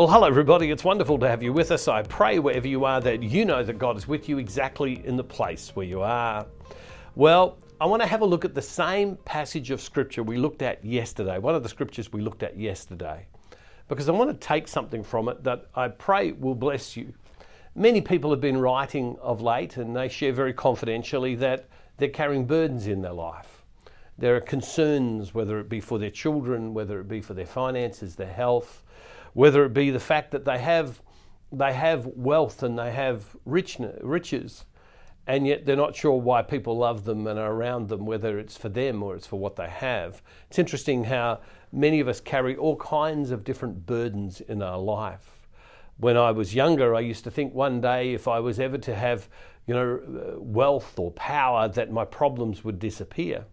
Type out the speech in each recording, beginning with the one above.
Well, hello, everybody. It's wonderful to have you with us. I pray wherever you are that you know that God is with you exactly in the place where you are. Well, I want to have a look at the same passage of Scripture we looked at yesterday, one of the scriptures we looked at yesterday, because I want to take something from it that I pray will bless you. Many people have been writing of late, and they share very confidentially that they're carrying burdens in their life. There are concerns, whether it be for their children, whether it be for their finances, their health, whether it be the fact that they have, they have wealth and they have riches, and yet they're not sure why people love them and are around them, whether it's for them or it's for what they have. It's interesting how many of us carry all kinds of different burdens in our life. When I was younger, I used to think one day if I was ever to have, you know, uh, wealth or power, that my problems would disappear.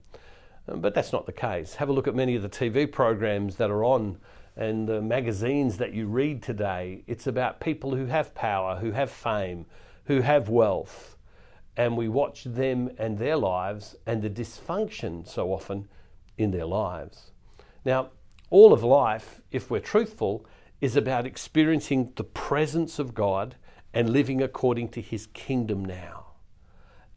Um, but that's not the case. Have a look at many of the TV programs that are on and the magazines that you read today, it's about people who have power, who have fame, who have wealth. And we watch them and their lives and the dysfunction so often in their lives. Now, all of life, if we're truthful, is about experiencing the presence of God and living according to his kingdom now.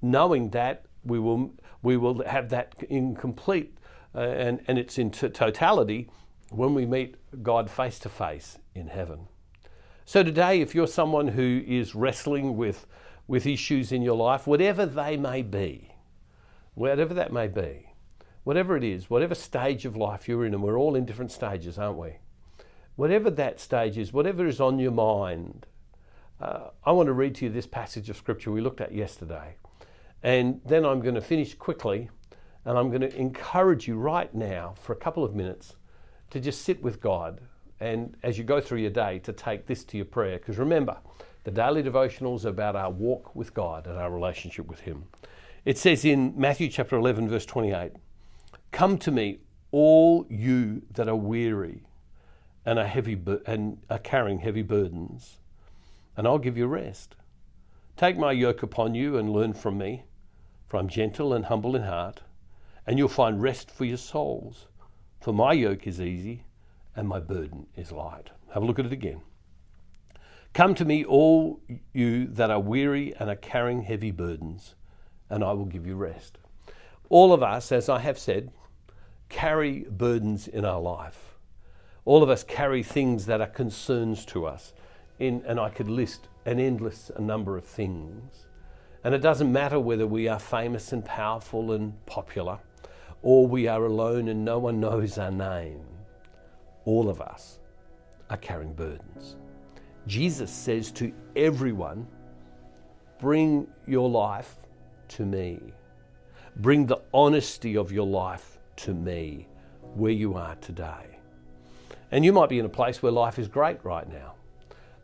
Knowing that we will, we will have that in complete uh, and, and it's in t- totality when we meet God face to face in heaven. So, today, if you're someone who is wrestling with, with issues in your life, whatever they may be, whatever that may be, whatever it is, whatever stage of life you're in, and we're all in different stages, aren't we? Whatever that stage is, whatever is on your mind, uh, I want to read to you this passage of scripture we looked at yesterday. And then I'm going to finish quickly, and I'm going to encourage you right now for a couple of minutes to just sit with God and as you go through your day to take this to your prayer. Because remember, the daily devotionals are about our walk with God and our relationship with Him. It says in Matthew chapter 11, verse 28 Come to me, all you that are weary and are, heavy, and are carrying heavy burdens, and I'll give you rest. Take my yoke upon you and learn from me, for I'm gentle and humble in heart, and you'll find rest for your souls. For my yoke is easy and my burden is light. Have a look at it again. Come to me, all you that are weary and are carrying heavy burdens, and I will give you rest. All of us, as I have said, carry burdens in our life. All of us carry things that are concerns to us. In, and I could list an endless number of things. And it doesn't matter whether we are famous and powerful and popular or we are alone and no one knows our name. All of us are carrying burdens. Jesus says to everyone, Bring your life to me. Bring the honesty of your life to me where you are today. And you might be in a place where life is great right now.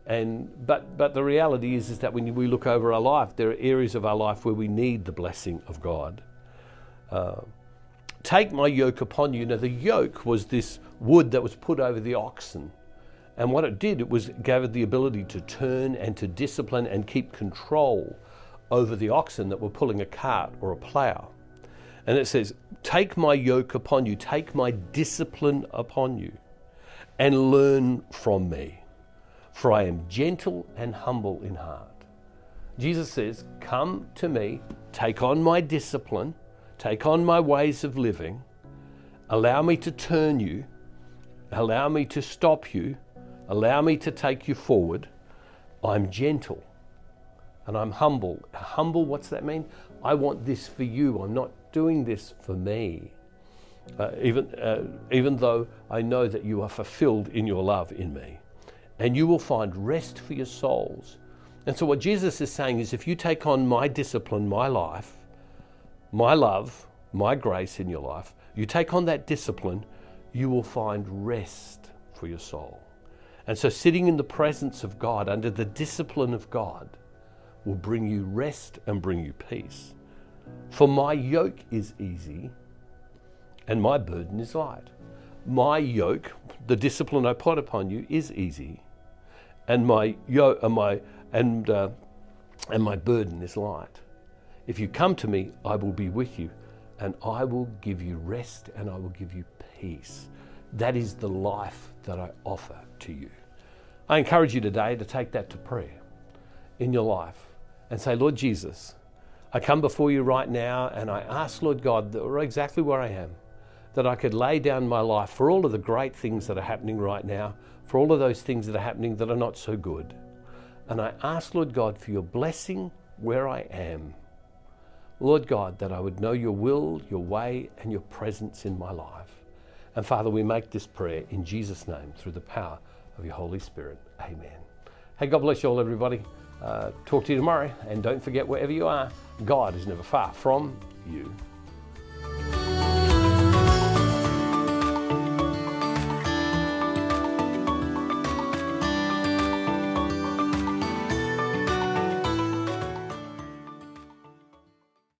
And, but, but the reality is, is that when we look over our life, there are areas of our life where we need the blessing of God. Uh, Take my yoke upon you. Now, the yoke was this wood that was put over the oxen. And what it did, it was gave it the ability to turn and to discipline and keep control over the oxen that were pulling a cart or a plough. And it says, Take my yoke upon you, take my discipline upon you, and learn from me, for I am gentle and humble in heart. Jesus says, Come to me, take on my discipline take on my ways of living, allow me to turn you, allow me to stop you, allow me to take you forward. I'm gentle and I'm humble. Humble, what's that mean? I want this for you. I'm not doing this for me. Uh, even, uh, even though I know that you are fulfilled in your love in me. And you will find rest for your souls. And so, what Jesus is saying is if you take on my discipline, my life, my love, my grace in your life, you take on that discipline, you will find rest for your soul. And so, sitting in the presence of God, under the discipline of God, will bring you rest and bring you peace. For my yoke is easy and my burden is light. My yoke, the discipline I put upon you, is easy, and my yoke, and my and uh, and my burden is light. If you come to me, I will be with you, and I will give you rest and I will give you peace. That is the life that I offer to you. I encourage you today to take that to prayer in your life and say, Lord Jesus, I come before you right now and I ask, Lord God, exactly where I am, that I could lay down my life for all of the great things that are happening right now, for all of those things that are happening that are not so good. And I ask, Lord God, for your blessing where I am. Lord God, that I would know your will, your way, and your presence in my life. And Father, we make this prayer in Jesus' name through the power of your Holy Spirit. Amen. Hey, God bless you all, everybody. Uh, talk to you tomorrow. And don't forget, wherever you are, God is never far from you.